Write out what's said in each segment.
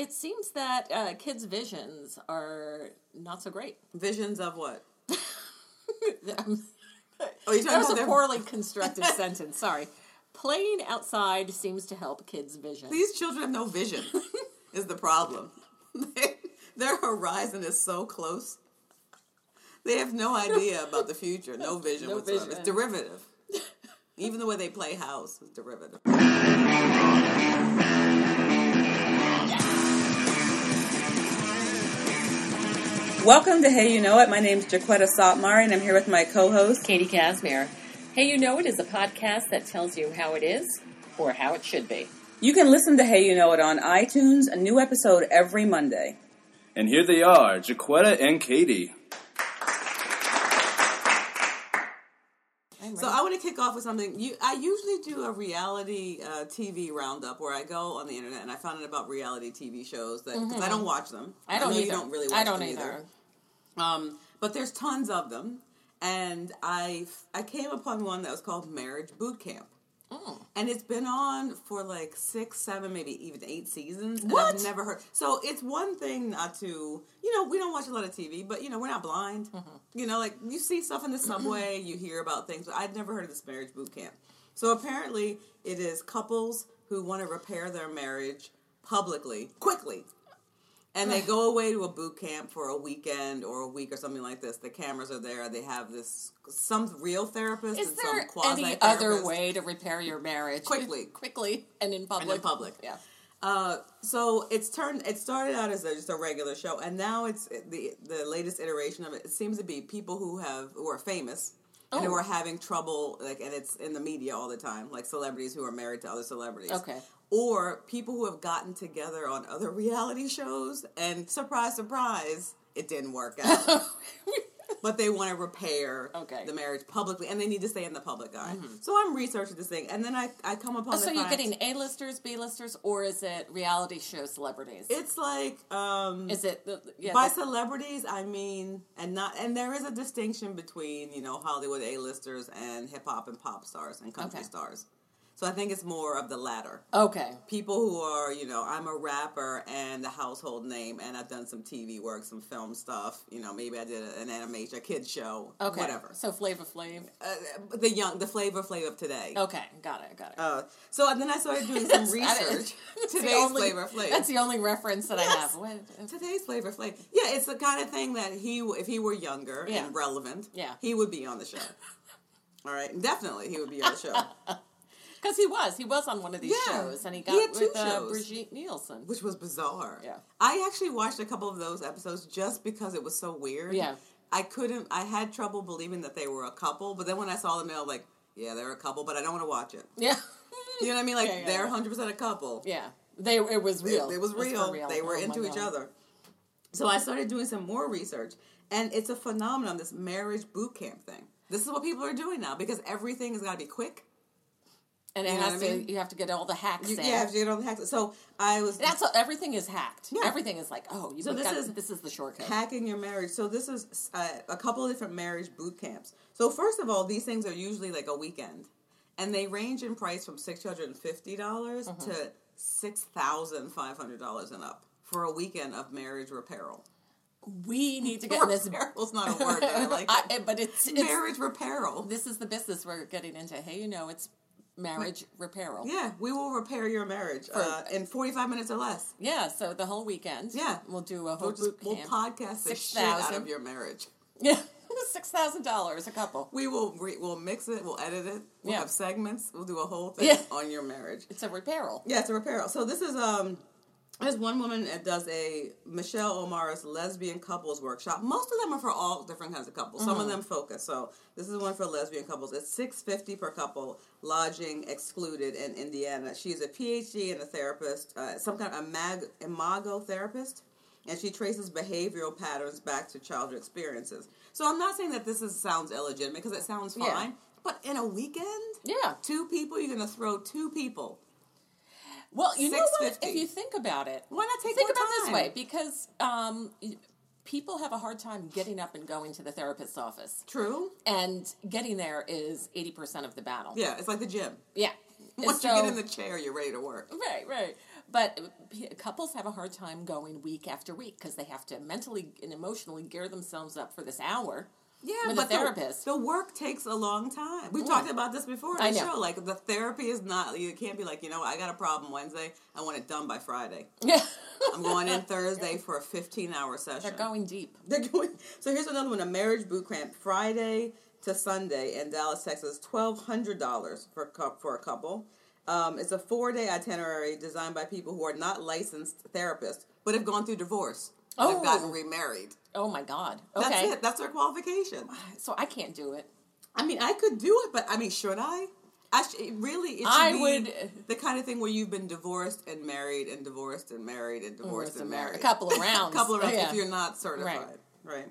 it seems that uh, kids' visions are not so great. Visions of what? Um, Oh, you that was about a poorly constructed sentence. Sorry. Playing outside seems to help kids' vision. These children have no vision. is the problem. Their horizon is so close. They have no idea about the future. No vision No whatsoever. vision. It's derivative. Even the way they play house is derivative. Welcome to Hey You Know It. My name is Jacquetta Sotmar, and I'm here with my co-host. Katie Casimir. Hey, you know it is a podcast that tells you how it is or how it should be. You can listen to Hey You Know It on iTunes, a new episode every Monday. And here they are, Jacquetta and Katie. So I want to kick off with something. You, I usually do a reality uh, TV roundup where I go on the internet and I find out about reality TV shows that because I don't watch them. I don't know either. You don't really. Watch I don't them either. Um, but there's tons of them, and I I came upon one that was called Marriage Boot Camp. Mm. And it's been on for like six, seven, maybe even eight seasons. And What? I've never heard. So it's one thing not to, you know, we don't watch a lot of TV, but you know, we're not blind. Mm-hmm. You know, like you see stuff in the subway, you hear about things. But I'd never heard of this marriage boot camp. So apparently, it is couples who want to repair their marriage publicly, quickly. And they go away to a boot camp for a weekend or a week or something like this. The cameras are there. They have this some real therapist Is and there some quasi any other way to repair your marriage Quickly. quickly, and in public? In public. yeah. Uh, so it's turned. It started out as a, just a regular show, and now it's the the latest iteration of it. It seems to be people who have who are famous and who Oh. are having trouble, like, and it's in the media all the time, like celebrities who are married to other celebrities. Okay. Or people who have gotten together on other reality shows, and surprise, surprise, it didn't work out. but they want to repair Okay. Mm-hmm. the marriage publicly, and they need to stay in the public eye. So I'm researching this thing, and then I, I come upon Oh, so you're getting A-listers, B-listers, or is it reality show celebrities? It's like um, is it the, yeah, by the- celebrities, I mean, and not, and there is a distinction between you know Hollywood A-listers and hip hop and pop stars and country Okay. stars. So I think it's more of the latter. okay. People who are, you know, I'm a rapper and a household name, and I've done some TV work, some film stuff. You know, maybe I did an animation, a kids show, Okay. whatever. So Flavor Flav. Uh, the young, the flavor flavor of today. Okay, got it, got it. Uh, so then I started doing some research. Today's only- flavor flavor. That's the only reference that I have. What- Today's Flavor Flav. Yeah, it's the kind of thing that he, if he were younger Yeah. and relevant, Yeah. he would be on the show. All right, definitely he would be on the show, Because he was, he was on one of these Yeah. shows, and he He got two with uh. Brigitte Nielsen. which was bizarre. Yeah. I actually watched a couple of those episodes just because it was so weird. Yeah. I couldn't. I had trouble believing that they were a couple, but then when I saw them, I was like, "Yeah, they're a couple," but I don't want to watch it. Yeah, You know what I mean? Like Yeah, yeah, they're. 100 percent a couple. yeah. They it was It- real. It, was real. They were Oh, into each God. other. So I started doing some more research, and it's a phenomenon. This marriage boot camp thing. This is what people are doing now because everything has got to be quick. And it You know has what I to. mean? You have to get all the hacks You, in. yeah, you know the hacks. So I was That's all, everything is hacked. Yeah. Everything is like, oh, you So this got, is this is the shortcut. hacking your marriage. So this is uh, a couple of different marriage boot camps. So first of all, these things are usually like a weekend, and they range in price from six hundred and fifty dollars Mm-hmm. to six thousand five hundred dollars and up for a weekend of marriage repair. we need to get this. Repairal's not a word, I like it. I- but it's, it's marriage repair. this is the business we're getting into. Hey, you know, it's marriage repair. Yeah, we will repair your marriage uh, in 45 minutes or less. Yeah, so the whole weekend. Yeah. we'll do a whole We'll, just, we'll podcast the shit 6,000. out of your marriage. Yeah, six thousand dollars a couple. We will re- we'll mix it, we'll edit it, we'll Yeah. have segments, we'll do a whole thing Yeah. on your marriage. It's a repairal. Yeah, it's a repair. So this is um there's one woman that does a Michelle O'Mara's lesbian couples workshop. Most of them are for all different kinds of couples. Some of them focus. So this is one for lesbian couples. It's six fifty per couple, lodging excluded in Indiana. She's a PhD and a therapist, uh, some kind of a mag, imago therapist, and she traces behavioral patterns back to childhood experiences. So I'm not saying that this is sounds illegitimate because it sounds fine, Yeah. but in a weekend, Yeah. two people, you're going to throw two people. Well, you know what? If you think about it, Why not take think about it this way because um, people have a hard time getting up and going to the therapist's office, True. and getting there is eighty percent of the battle. Yeah, it's like the gym. Yeah. Once so, you get in the chair, you're ready to work. right, right. But p- couples have a hard time going week after week because they have to mentally and emotionally gear themselves up for this hour. Yeah, with but a therapist. The, the work takes a long time. We've Yeah. talked about this before on the show. Like the therapy is not. You can't be like, you know, I got a problem Wednesday. I want it done by Friday. Yeah, I'm going in Thursday for a 15 hour session. they're going deep. They're going. So here's another one: a marriage boot camp, Friday to Sunday in Dallas, Texas. Twelve hundred dollars for a for a couple. Um, it's a four day itinerary designed by people who are not licensed therapists, but have gone through divorce. Oh. have gotten remarried. Oh my god. That's Okay, it. That's their qualification. so I can't do it. I mean, I could do it, but I mean, should I? I sh- it really, it should I would- the kind of thing where you've been divorced and married and divorced and married and divorced and married. A couple of rounds. a couple of rounds Yeah. if you're not certified. Right.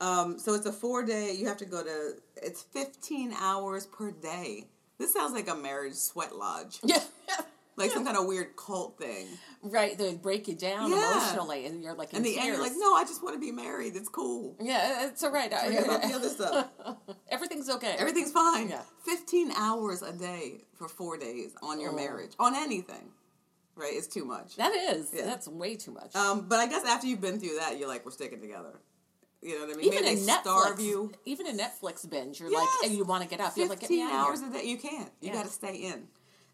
Um, so it's a four day. You have to go to. It's 15 hours per day. This sounds like a marriage sweat lodge, Yeah, like some kind of weird cult thing. right. They break you down Yeah. emotionally, and you're like in In the tears. end, you're like, no, I just want to be married. It's cool. Yeah, it's all right. Forget about the other stuff. Everything's okay. Everything's fine. Yeah. 15 hours a day for four days on your Oh. marriage, on anything, right? It's too much. That is. Yeah. That's way too much. Um, but I guess after you've been through that, you're like, we're sticking together. You know what I mean? even Maybe a Netflix, starve you. even a Netflix binge, you're Yes. like, and you want to get up. You're like, get me 15 out of hours a day. You can't. You Yeah. got to stay in.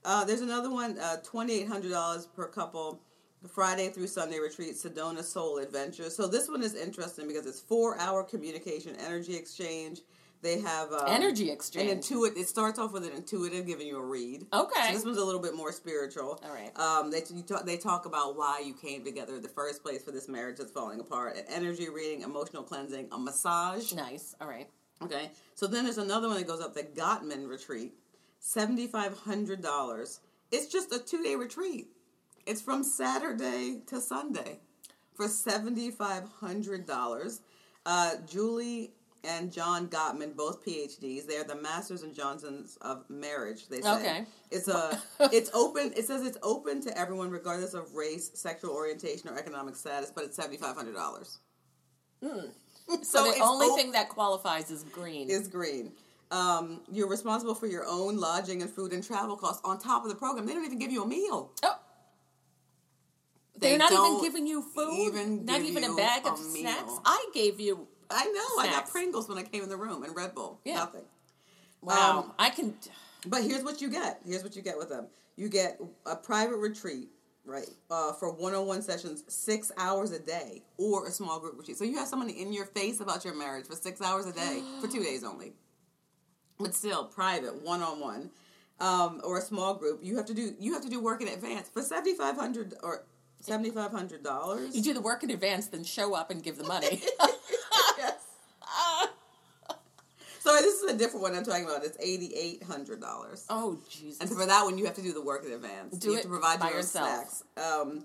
Uh, there's another one, uh, $2,800 per couple. The Friday through Sunday retreat, Sedona Soul Adventure. So this one is interesting because it's four hour communication energy exchange. They have um, Energy An exchange. intuit. It starts off with an intuitive giving you a read. Okay. So this one's a little bit more spiritual. All right. Um, they you talk, they talk about why you came together in the first place for this marriage that's falling apart. An energy reading, emotional cleansing, a massage. nice. All right. Okay. So then there's another one that goes up, the Gottman retreat, seventy five hundred dollars. It's just a two day retreat. It's from Saturday to Sunday for seventy five hundred dollars. Uh, Julie and John Gottman, both PhDs. They are the Masters and Johnsons of Marriage. They say Okay. it's a it's open. It says it's open to everyone regardless of race, sexual orientation, or economic status. But it's seventy five hundred dollars. So, the only op- thing that qualifies is green. is green. Um, you're responsible for your own lodging and food and travel costs on top of the program. They don't even give you a meal. oh, They they're not even giving you food. even not even a bag a of meal. snacks. I gave you. I know. I got Pringles when I came in the room and Red Bull. Yeah. Nothing. Wow. Um, I can. But here's what you get. Here's what you get with them. You get a private retreat, right, uh, for one-on-one sessions, six hours a day, or a small group retreat. So you have someone in your face about your marriage for six hours a day for two days only. But still, private, one-on-one, um, or a small group. You have to do. You have to do work in advance for seventy-five hundred or seventy-five hundred dollars. You do the work in advance, then show up and give the money. yes. So this is a different one I'm talking about. It's eighty-eight hundred dollars. oh Jesus! And for that one, you have to do the work in advance. Do you have it to provide by your yourself. snacks. Um,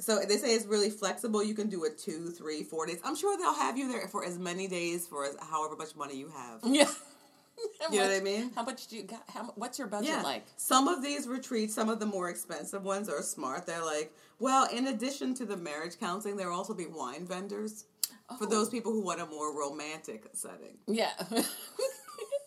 so they say it's really flexible. You can do it two, three, four days. I'm sure they'll have you there for as many days for as however much money you have. yeah. You know what I mean? How much do you got? How, what's your budget Yeah. like? Some of these retreats, some of the more expensive ones are smart. They're like, well, in addition to the marriage counseling, there will also be wine vendors for Oh. those people who want a more romantic setting. Yeah. that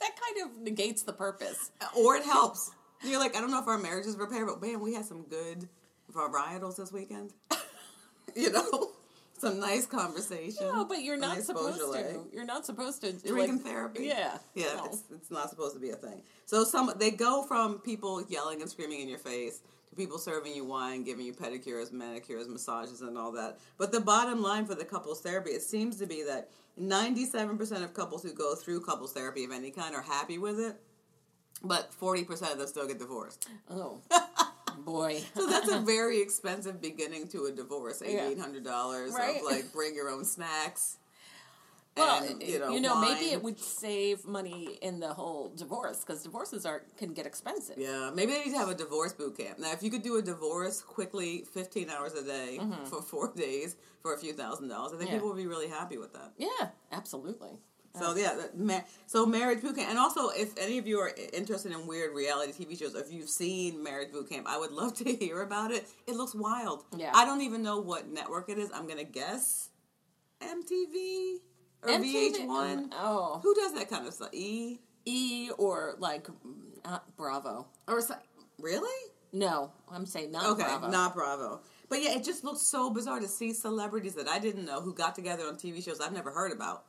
kind of negates the purpose. Uh, or it helps. You're like, I don't know if our marriage is repaired, but man, we had some good varietals this weekend. you know, some nice conversation. No, but you're not nice supposed Beaujolais. to. You're not supposed to. Drinking like- therapy. Yeah. Yeah, No. it's, it's not supposed to be a thing. So some they go from people yelling and screaming in your face to people serving you wine, giving you pedicures, manicures, massages, and all that. But the bottom line for the couples therapy, it seems to be that ninety-seven percent of couples who go through couples therapy of any kind are happy with it, but forty percent of them still get divorced. Oh, boy. So that's a very expensive beginning to a divorce. Eighty hundred dollars Right. of like bring your own snacks. Well, and, you know, you know maybe it would save money in the whole divorce because divorces are can get expensive. Yeah, maybe they need to have a divorce boot camp. Now, if you could do a divorce quickly, fifteen hours a day for four days for a few thousand dollars, I think Mm-hmm. Yeah. people would be really happy with that. Yeah, absolutely. So yeah, that, ma- so marriage boot camp, and also if any of you are interested in weird reality TV shows, if you've seen Marriage Boot Camp, I would love to hear about it. It looks wild. Yeah. I don't even know what network it is. I'm gonna guess MTV or MTV VH1. Oh, Who does that kind of stuff? E E or like uh, Bravo. or so- really? No, I'm saying not Okay, Bravo. not Bravo. But yeah, it just looks so bizarre to see celebrities that I didn't know who got together on TV shows I've never heard about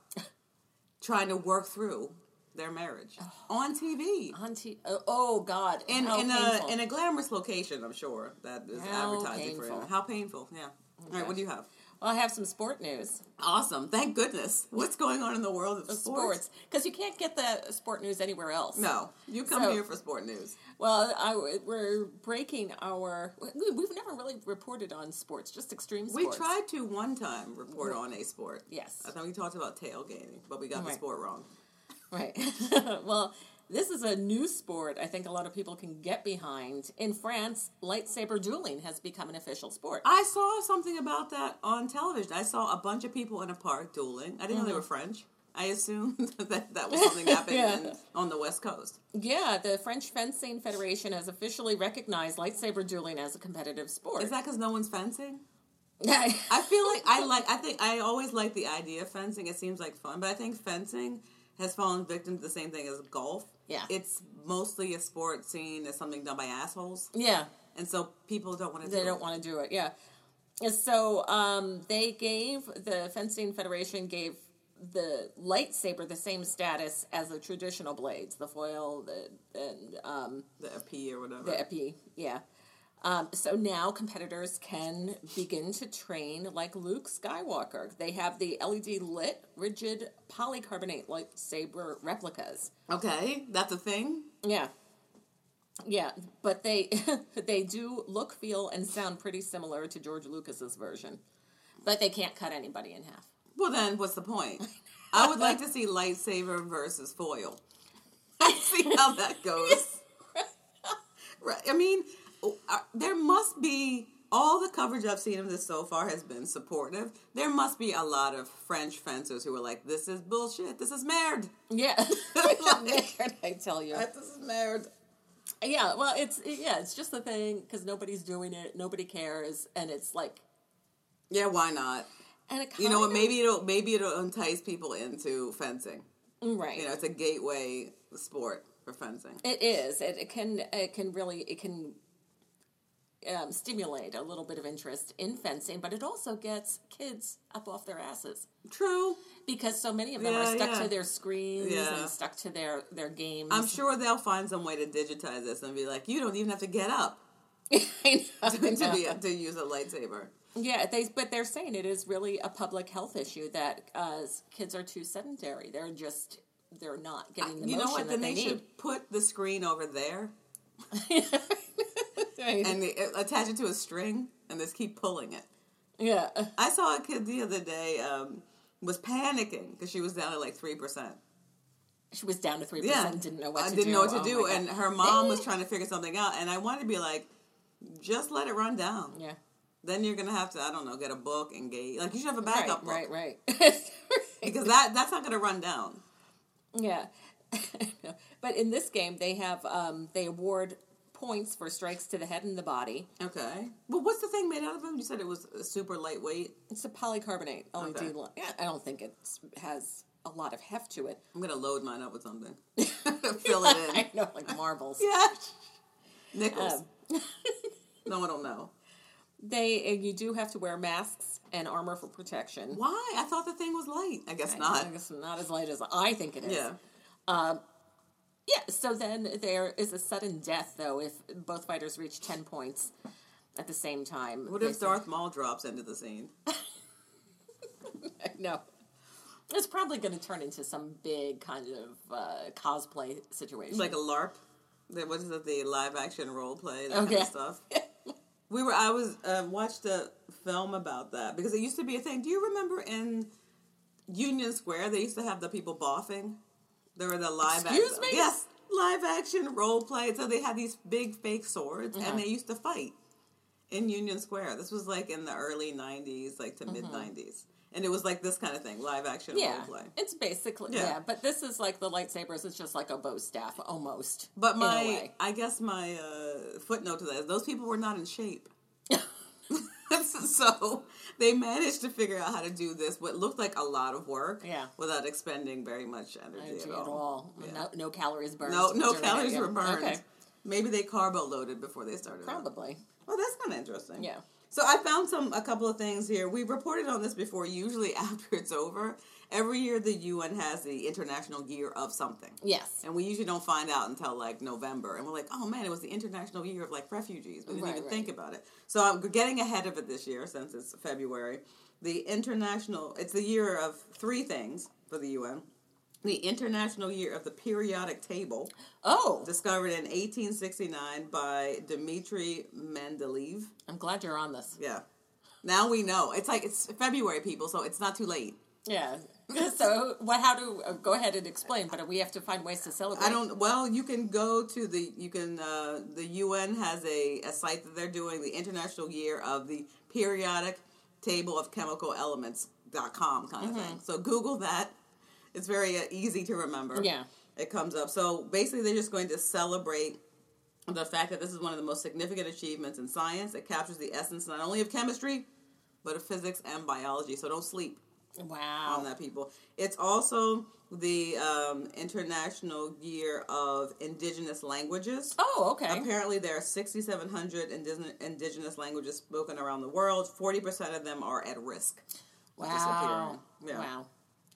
trying to work through their marriage on TV. on T- oh, oh God, In, how in, a, painful. in a glamorous location, I'm sure that is How advertising for painful. it. How painful, yeah. All right, what do you have? Well, I have some sport news. Awesome, thank goodness. What's going on in the world of sports? Sports, because you can't get the sport news anywhere else. No, you come So- here for sport news. Well, I, we're breaking our. we- We've never really reported on sports, just extreme sports. We tried to one time report on a sport. Yes. I thought we talked about tailgating, but we got the sport wrong. Right. well, this is a new sport I think a lot of people can get behind. In France, lightsaber dueling has become an official sport. I saw something about that on television. I saw a bunch of people in a park dueling. I didn't know they were French. I assumed that that was something happening Mm-hmm. Yeah. on the West Coast. Yeah, the French Fencing Federation has officially recognized lightsaber dueling as a competitive sport. Is that because no one's fencing? I I feel like I like. I think I always like the idea of fencing. It seems like fun, but I think fencing has fallen victim to the same thing as golf. Yeah. it's mostly a sport seen as something done by assholes, yeah, and so people don't want to. they do don't it. want to do it. Yeah. And So um, they gave the fencing federation gave the lightsaber the same status as the traditional blades, the foil, the and um, the FP or whatever. the epi. Yeah. Um, so now competitors can begin to train like Luke Skywalker. They have the LED lit rigid polycarbonate lightsaber replicas. okay, that's a thing. Yeah. Yeah, but they they do look, feel, and sound pretty similar to George Lucas's version, but they can't cut anybody in half. Well, then what's the point? I would like to see lightsaber versus foil. see how that goes. right. I mean, there must be all the coverage I've seen of this so far has been supportive. There must be a lot of French fencers who are like, "This is bullshit. This is merde. Yeah, I tell you. This is merde." Yeah, well, it's yeah, it's just the thing because nobody's doing it, nobody cares, and it's like, Yeah, why not? and it You know Maybe it'll maybe it'll entice people into fencing. right. You know, it's a gateway sport for fencing. It is. It, it can. It can really. It can um, stimulate a little bit of interest in fencing, but it also gets kids up off their asses True. because so many of them Yeah, are stuck yeah. to their screens Yeah. and stuck to their their games. I'm sure they'll find some way to digitize this and be like, you don't even have to get up I know, I to, know. be, to use a lightsaber. Yeah, they but they're saying it is really a public health issue that uh, kids are too sedentary. They're just they're not getting the You motion know what? that Then they they need. should put the screen over there Right. and they, attach it to a string and just keep pulling it. yeah, I saw a kid the other day um, was panicking because she was down to like three percent. she was down to three Yeah, percent. Didn't know what I to didn't do. know what to Oh do, and her mom was trying to figure something out, and I wanted to be like, just let it run down. yeah, Then you're gonna have to, I don't know, get a book and gauge. Like you should have a right, backup book right, right. because that that's not gonna run down. Yeah. but in this game, they have um, they award points for strikes to the head and the body. Okay. Well, what's the thing made out of them? You said it was uh, super lightweight. It's a polycarbonate LED. Okay. I don't think it has a lot of heft to it. I'm gonna load mine up with something. Fill it in. I know, like marbles. yeah. Nickels. Um, no one will know. they and you do have to wear masks and armor for protection. Why? I thought the thing was light. I guess not. I not. guess not as light as I think it is. Yeah. Yeah, so then there is a sudden death, though, if both fighters reach 10 points at the same time. What if Darth Maul drops into the scene? No. It's probably going to turn into some big kind of uh, cosplay situation. like a LARP. What is it? The live action role play. That kind Okay. of stuff. we were. I was uh, watched a film about that because it used to be a thing. Do you remember in Union Square they used to have the people boffing? There were the live. Excuse action, me? Yes, live action role play. So they had these big fake swords Uh-huh. and they used to fight in Union Square. This was like in the early '90s, like to mid '90s, and it was like this kind of thing, live action Mm-hmm. yeah, role play. it's basically, Yeah. yeah. but this is like the lightsabers, it's just like a bow staff, almost. But my. I guess my uh, footnote to that is those people were not in shape. so they managed to figure out how to do this, what looked like a lot of work, Yeah. without expending very much energy, Energy at at all. all. Yeah. No, no calories burned. No, no calories were burned. Okay. Maybe they carbo loaded before they started. Probably. Well, that's kind of interesting. Yeah. So I found some a couple of things here. We've reported on this before. Usually after it's over, every year the UN has the International Year of something. Yes. And we usually don't find out until like November. And we're like, oh man, it was the International Year of like refugees. We didn't Right, even right. think about it. So I'm getting ahead of it this year since it's February. The International, it's the year of three things for the UN. The International Year of the Periodic Table, Oh, discovered in 1869 by Dmitry Mendeleev. I'm glad you're on this. Yeah. Now we know. It's like it's February, people, so it's not too late. Yeah. So, what? How do uh, go ahead and explain? But we have to find ways to celebrate. I don't. Well, you can go to the. You can. Uh, the UN has a, a site that they're doing the International Year of the Periodic Table of Chemical Elements dot com kind of thing. So Google that. It's very uh, easy to remember. Yeah. It comes up. So basically, they're just going to celebrate the fact that this is one of the most significant achievements in science. It captures the essence not only of chemistry, but of physics and biology. So don't sleep Wow. on that people. It's also the um, International Year of Indigenous Languages. Oh, okay. Apparently, there are 6,700 indigenous, indigenous languages spoken around the world. 40% of them are at risk. Wow. Yeah. Wow.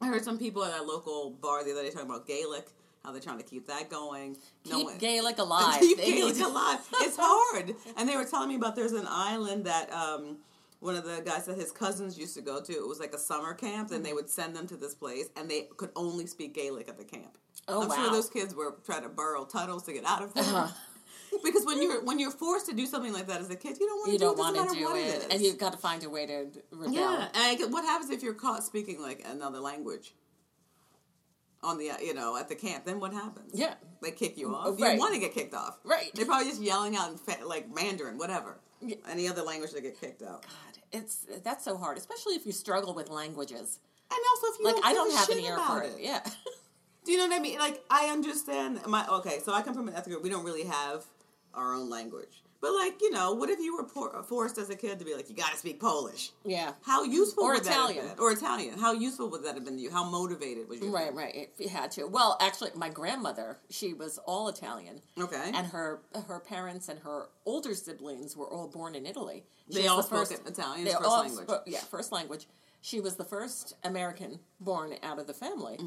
I heard some people at a local bar the other day talking about Gaelic, how they're trying to keep that going. Keep Gaelic alive. Keep Gaelic alive. It's hard. And they were telling me about there's an island that um, one of the guys that his cousins used to go to. It was like a summer camp, and they mm-hmm. would send them to this place, and they could only speak Gaelic at the camp. Oh, I'm wow. sure those kids were trying to burrow tunnels to get out of there. Uh-huh. because when you're when you're forced to do something like that as a kid, you don't want to You do don't it. Want to do what it, is. and you've got to find a way to rebel. Yeah, and what happens if you're caught speaking like another language on the you know at the camp? Then what happens? Yeah. they kick you mm, off. Oh, right. You want to get kicked off, Right. They're probably just yelling out in fa- like Mandarin, whatever. Any other language they get kicked out. God, it's that's so hard, especially if you struggle with languages. And also, if you Like don't I don't have an shit ear for it. Yeah. Do you know what I mean? Like I understand my okay. So I come from an ethnic group. We don't really have our own language. But like you know, what if you were por- forced as a kid to be like, you got to speak Polish? Yeah. How useful Or would Italian. that have been? Or Italian? How useful would that have been to you? How motivated was you? Right, right. If you had to. Well, actually, my grandmother, she was all Italian. Okay. And her her parents and her older siblings were all born in Italy. She They all the spoke first- Italian, they first all language. spoke- yeah, first language. She was the first American born out of the family.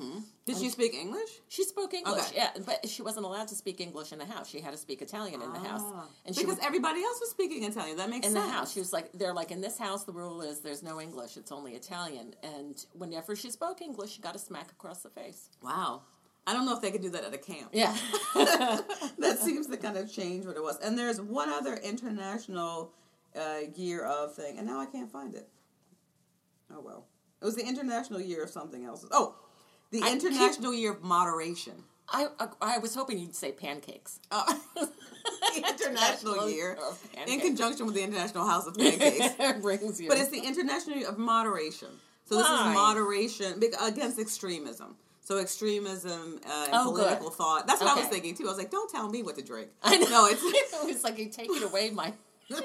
Did she speak English? She spoke English, Okay. yeah, but she wasn't allowed to speak English in the house. She had to speak Italian in the house, and she Ah. because would, everybody else was speaking Italian. That makes sense. in sense. the house she was like, "They're like in this house. The rule is there's no English. It's only Italian." And whenever she spoke English, she got a smack across the face. Wow. I don't know if they could do that at a camp. Yeah, that seems to kind of change what it was. And there's one other international uh, year of thing, and now I can't find it. Oh well, it was the international year of something else. Oh, the I keep- international year of moderation. I, I I was hoping you'd say pancakes. Uh, the international year of in conjunction with the international house of pancakes. brings you. But it's the International Year of Moderation. So this Why? is moderation against extremism. So extremism uh, and Oh, good. political thought. That's what I was thinking too. I was like, don't tell me what to drink. I know. No, it's it's like you take it away my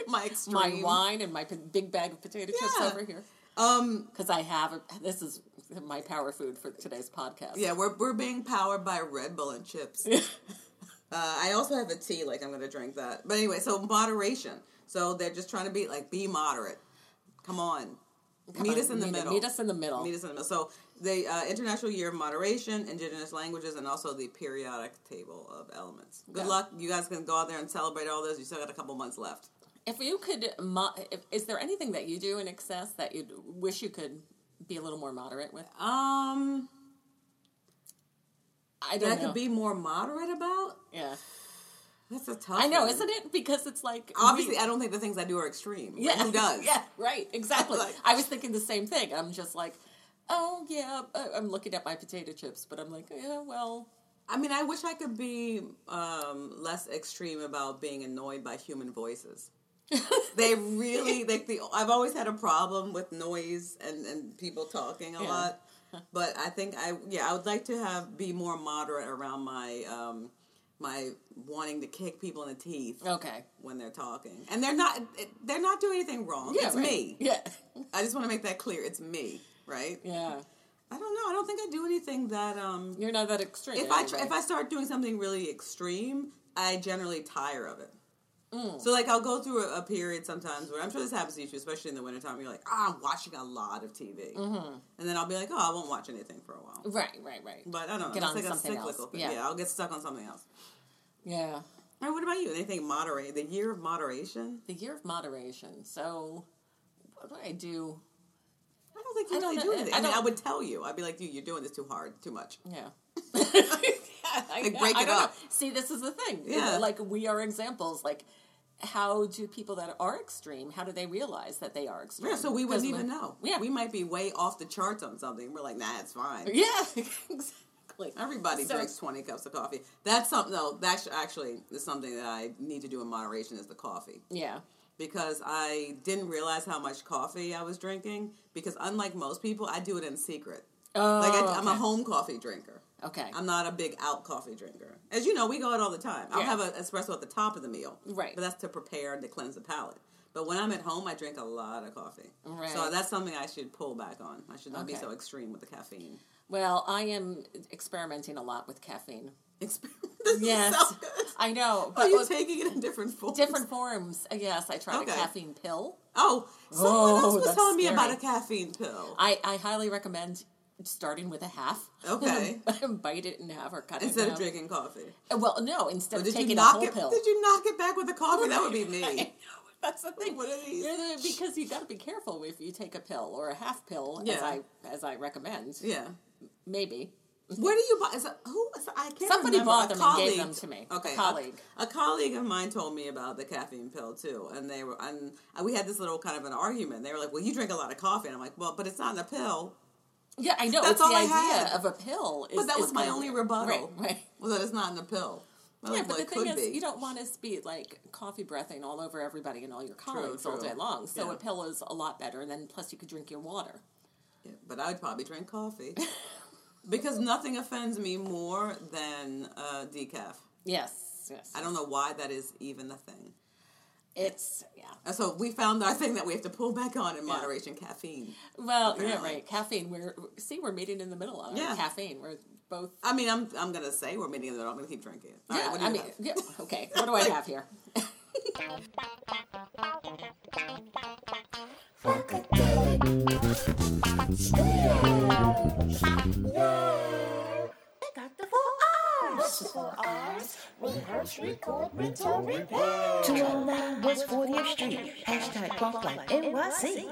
my extreme. my wine and my big bag of potato chips Yeah. over here Um, because I have a, this is my power food for today's podcast. yeah, we're we're being powered by Red Bull and chips. Uh, I also have a tea, like I'm going to drink that. But anyway, so moderation. So they're just trying to be like, be moderate. Come on, Come meet on, us in the meet, middle. Meet us in the middle. Meet us in the middle. So the uh, International Year of Moderation, Indigenous Languages, and also the Periodic Table of Elements. Good Yeah. luck. You guys can go out there and celebrate all those. You still got a couple months left. If you could, mo- if, is there anything that you do in excess that you wish you could be a little more moderate with? Um, I don't I know. could be more moderate about. yeah, That's a tough. I know, one. isn't it? Because it's like Obviously, we- I don't think the things I do are extreme. Like, yeah, who does? Yeah, right, exactly. Like- I was thinking the same thing. I'm just like, oh yeah, I'm looking at my potato chips, but I'm like, yeah, well, I mean, I wish I could be um, less extreme about being annoyed by human voices. They really like the. I've always had a problem with noise and and people talking a Yeah. lot, but I think I yeah I would like to have be more moderate around my um my wanting to kick people in the teeth okay. when they're talking, and they're not they're not doing anything wrong. Yeah, it's right. me. Yeah, I just want to make that clear. It's me, right? yeah. I don't know. I don't think I do anything that um You're not that extreme. if I anyway. try, if I start doing something really extreme, I generally tire of it. Mm. So like I'll go through a, a period sometimes where I'm sure this happens to you, especially in the wintertime. You're like, ah, I'm watching a lot of TV, Mm-hmm. and then I'll be like, oh, I won't watch anything for a while. Right, right, right. But I don't know. Get it's on like a something else. cyclical thing. Yeah. Yeah. I'll get stuck on something else. Yeah. All right, what about you? Anything moderate? The year of moderation? The year of moderation. So, what do I do? I don't think you I really do anything. I I, mean, I would tell you. I'd be like, dude, you're doing this too hard, too much. Yeah. Like, break it don't know. up. See, this is the thing. Yeah. Like, we are examples. Like, how do people that are extreme, how do they realize that they are extreme? Yeah, so we wouldn't even know. Yeah. We might be way off the charts on something. We're like, nah, it's fine. Yeah, exactly. Everybody So- drinks 20 cups of coffee. That's something, though, that's actually is something that I need to do in moderation is the coffee. Yeah. Because I didn't realize how much coffee I was drinking. Because unlike most people, I do it in secret. Oh, Like, I, I'm a home coffee drinker. Okay. I'm not a big out coffee drinker. As you know, we go out all the time. I'll Yeah. have an espresso at the top of the meal. Right. But that's to prepare and to cleanse the palate. But when I'm at home, I drink a lot of coffee. Right. So that's something I should pull back on. I should not be so extreme with the caffeine. Well, I am experimenting a lot with caffeine. Yes. is so good. I know. Are But you with taking it in different forms? different forms. Yes, I tried Okay. a caffeine pill. Oh, someone Oh, else was telling me about a caffeine pill. I, I highly recommend starting with a half. Okay. Bite it in half or cut it Instead in of drinking coffee. Uh, Well, no, instead Or of taking a whole it? pill. Did you knock it back with the coffee? That would be me. That's the thing. What are these? You're the- because you got to be careful if you take a pill or a half pill, as I as I recommend. Yeah. Maybe. Where do you buy? Is it, who? Is it, I can't Somebody remember. bought A them and gave them to me. A Okay, colleague. A, colleague of mine told me about the caffeine pill too, and they were and we had this little kind of an argument. They were like, "Well, you drink a lot of coffee," and I'm like, "Well, but it's not in a pill." Yeah, I know. That's it's all the I idea had. of a pill. Is, But that was my of- only rebuttal. Right, right. Was that it's not in a pill? Was Yeah, but the thing is, be. you don't want to be like coffee breathing all over everybody and all your colleagues all true. day long. So Yeah. a pill is a lot better. And then plus you could drink your water. Yeah, but I would probably drink coffee because nothing offends me more than uh, decaf. Yes, yes. I don't know why that is even a thing. It's yeah. And so we found our thing that we have to pull back on in moderation: caffeine. Well, yeah, right. Caffeine. We're see, we're meeting in the middle on Yeah. caffeine. We're both. I mean, I'm I'm gonna say we're meeting it. I'm gonna keep drinking it. All right, yeah, what do I you mean, have? yeah. Okay, what do I have here? I got the four R's. Four R's. Rehearse, record, rental, repair. 209 West 40th Street. Hashtag Bump Like NYC.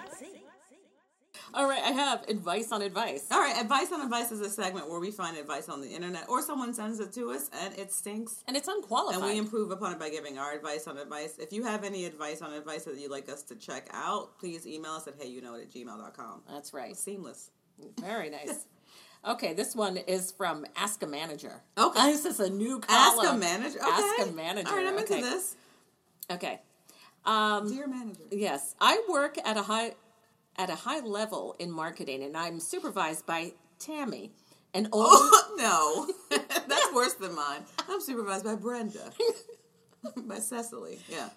All right, I have advice on advice. All right, advice on advice is a segment where we find advice on the internet or someone sends it to us and it stinks. And it's unqualified. And we improve upon it by giving our advice on advice. If you have any advice on advice that you'd like us to check out, please email us at heyyouknowit at gmail.com. That's right. Seamless. Very nice. Okay, this one is from Ask a Manager. Okay. This is a new column. Ask a manager. Okay. Ask a manager. All right, I'm okay. into this. Okay. Um, Dear manager. yes, I work at a high at a high level in marketing, and I'm supervised by Tammy, an old. no, that's worse than mine. I'm supervised by Brenda, by Cecily. Yeah.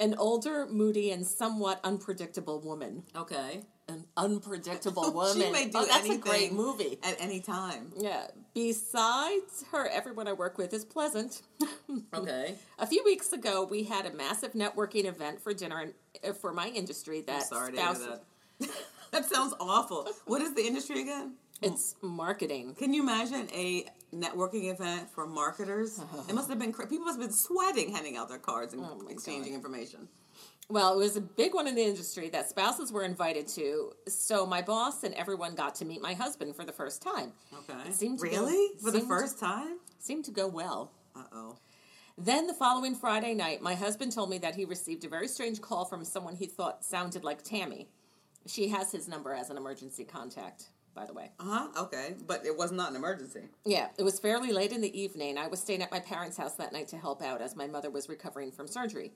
an older, moody, and somewhat unpredictable woman. Okay. An unpredictable woman. She may do oh, that's a great movie. at any time. Yeah. Besides her, everyone I work with is pleasant. Okay. a few weeks ago, we had a massive networking event for dinner and, uh, for my industry. That Sorry to hear spouse- that. that sounds awful. What is the industry again? It's marketing. Can you imagine a networking event for marketers? It must have been people must have been sweating handing out their cards and Oh exchanging God. information. Well, it was a big one in the industry that spouses were invited to. So my boss and everyone got to meet my husband for the first time. Okay. It seemed to go- really? for the first time? Seemed to go well. Uh oh. Then the following Friday night, my husband told me that he received a very strange call from someone he thought sounded like Tammy. She has his number as an emergency contact, by the way. Uh huh. Okay, but it was not an emergency. Yeah, it was fairly late in the evening. I was staying at my parents' house that night to help out as my mother was recovering from surgery.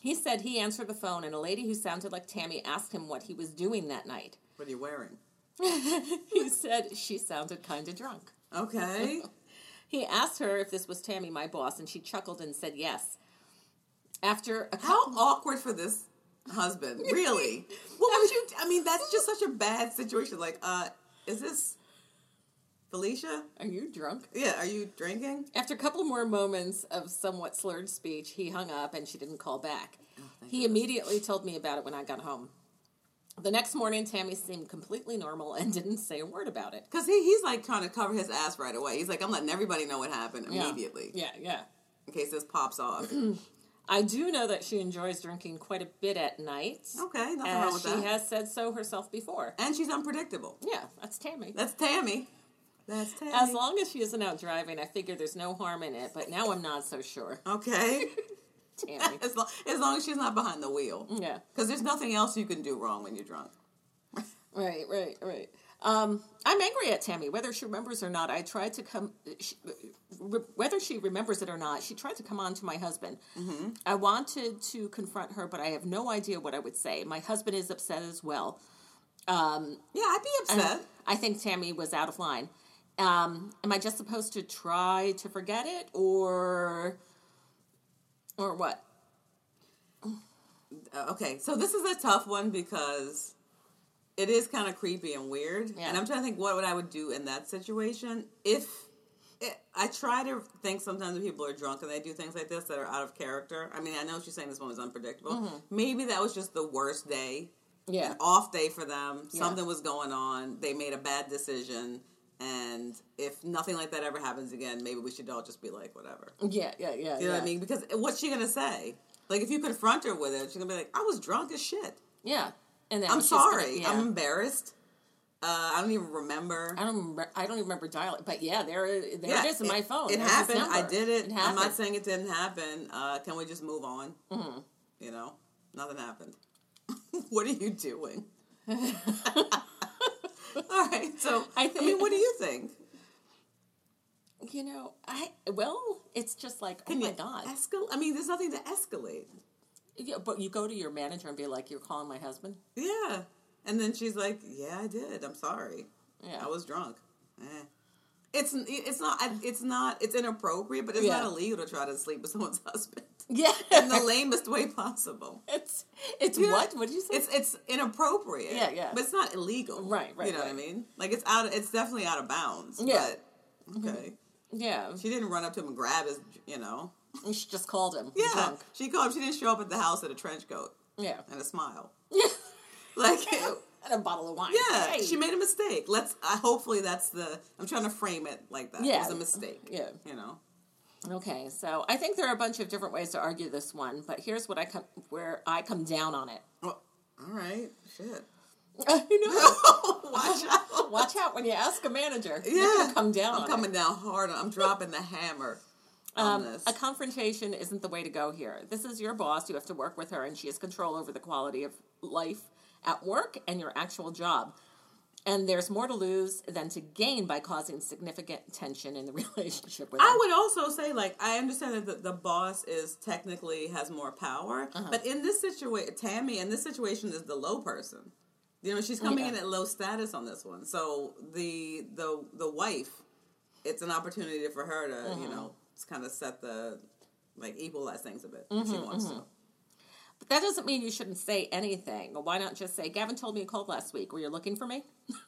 He said he answered the phone, and a lady who sounded like Tammy asked him what he was doing that night. What are you wearing? He said she sounded kind of drunk. Okay. He asked her if this was Tammy, my boss, and she chuckled and said yes. After a How couple, awkward for this husband. Really? what would you? I mean, that's just such a bad situation. Like, uh, is this? Felicia? Are you drunk? Yeah, are you drinking? After a couple more moments of somewhat slurred speech, he hung up and she didn't call back. Oh, thank he immediately told me about it when I got home. The next morning, Tammy seemed completely normal and didn't say a word about it. Because he, he's like trying to cover his ass right away. He's like, I'm letting everybody know what happened Yeah. immediately Yeah, yeah. in case this pops off. I do know that she enjoys drinking quite a bit at night. Okay, nothing wrong with she that. has said so herself before. and she's unpredictable. Yeah, that's Tammy. That's Tammy. That's Tammy. As long as she isn't out driving, I figure there's no harm in it, but now I'm not so sure. Okay. Tammy. as, long, as long as she's not behind the wheel. Yeah. Because there's nothing else you can do wrong when you're drunk. Right, right, right. Um, I'm angry at Tammy, whether she remembers or not. I tried to come, she, re- whether she remembers it or not. She tried to come on to my husband. Mm-hmm. I wanted to confront her, but I have no idea what I would say. My husband is upset as well. Um, Yeah, I'd be upset. I think Tammy was out of line. Um, am I just supposed to try to forget it, or, or what? Okay, so this is a tough one because it is kind of creepy and weird. Yeah. And I'm trying to think what would I would do in that situation if it, I try to think sometimes when people are drunk and they do things like this that are out of character. I mean, I know she's saying this one was unpredictable. Mm-hmm. Maybe that was just the worst day, Yeah, an off day for them. Yeah. Something was going on. They made a bad decision. And if nothing like that ever happens again, maybe we should all just be like, whatever. yeah, yeah, yeah. You know yeah. what I mean? Because what's she gonna say? Like if you confront her with it, she's gonna be like, "I was drunk as shit. Yeah, and I'm she's gonna- sorry. yeah. I'm embarrassed. Uh, I don't even remember." I don't remember. I don't even remember dialing, but yeah, there, there Yeah, it is in my phone. It There's happened. I did it. It I'm not saying it didn't happen. Uh, can we just move on? Mm-hmm. You know, nothing happened. what are you doing? All right. So I I, mean, what do you think? You know, I well, it's just like, oh my god. escalate? I mean, there's nothing to escalate. Yeah, but you go to your manager and be like, "You're calling my husband." Yeah. And then she's like, "Yeah, I did. I'm sorry. Yeah. I was drunk." Eh. It's it's not it's not it's inappropriate, but it's Yeah. not illegal to try to sleep with someone's husband Yeah, in the lamest way possible. it's it's Yeah. what? What did you say? It's it's inappropriate. Yeah, yeah. But it's not illegal. Right, right, You know what I mean? Like it's out. It's definitely out of bounds. Yeah. But okay. yeah, She didn't run up to him and grab his. You know. She just called him. Yeah. drunk. She called. Him. She didn't show up at the house in a trench coat yeah, and a smile. yeah, Like. and a bottle of wine. Yeah, Hey. she made a mistake. Let's. Uh, hopefully, that's the. I'm trying to frame it like that. Yeah. it was a mistake. Yeah. you know. Okay, so I think there are a bunch of different ways to argue this one, but here's what I come where I come down on it. Well, all right. Shit. you know, Watch out. watch out when you ask a manager. Yeah, come down. I'm on coming it. down hard. I'm dropping the hammer on Um, this. a confrontation isn't the way to go here. This is your boss. You have to work with her, and she has control over the quality of life at work and your actual job. And there's more to lose than to gain by causing significant tension in the relationship with her. I would also say, like, I understand that the, the boss is technically has more power, Uh-huh. but in this situation, Tammy in this situation is the low person. You know, she's coming Yeah. in at low status on this one. So the the the wife, it's an opportunity for her to Mm-hmm. you know kind of set the like equalize things a bit Mm-hmm, if she wants to. But that doesn't mean you shouldn't say anything. Why not just say, Gavin told me you called last week. Were you looking for me?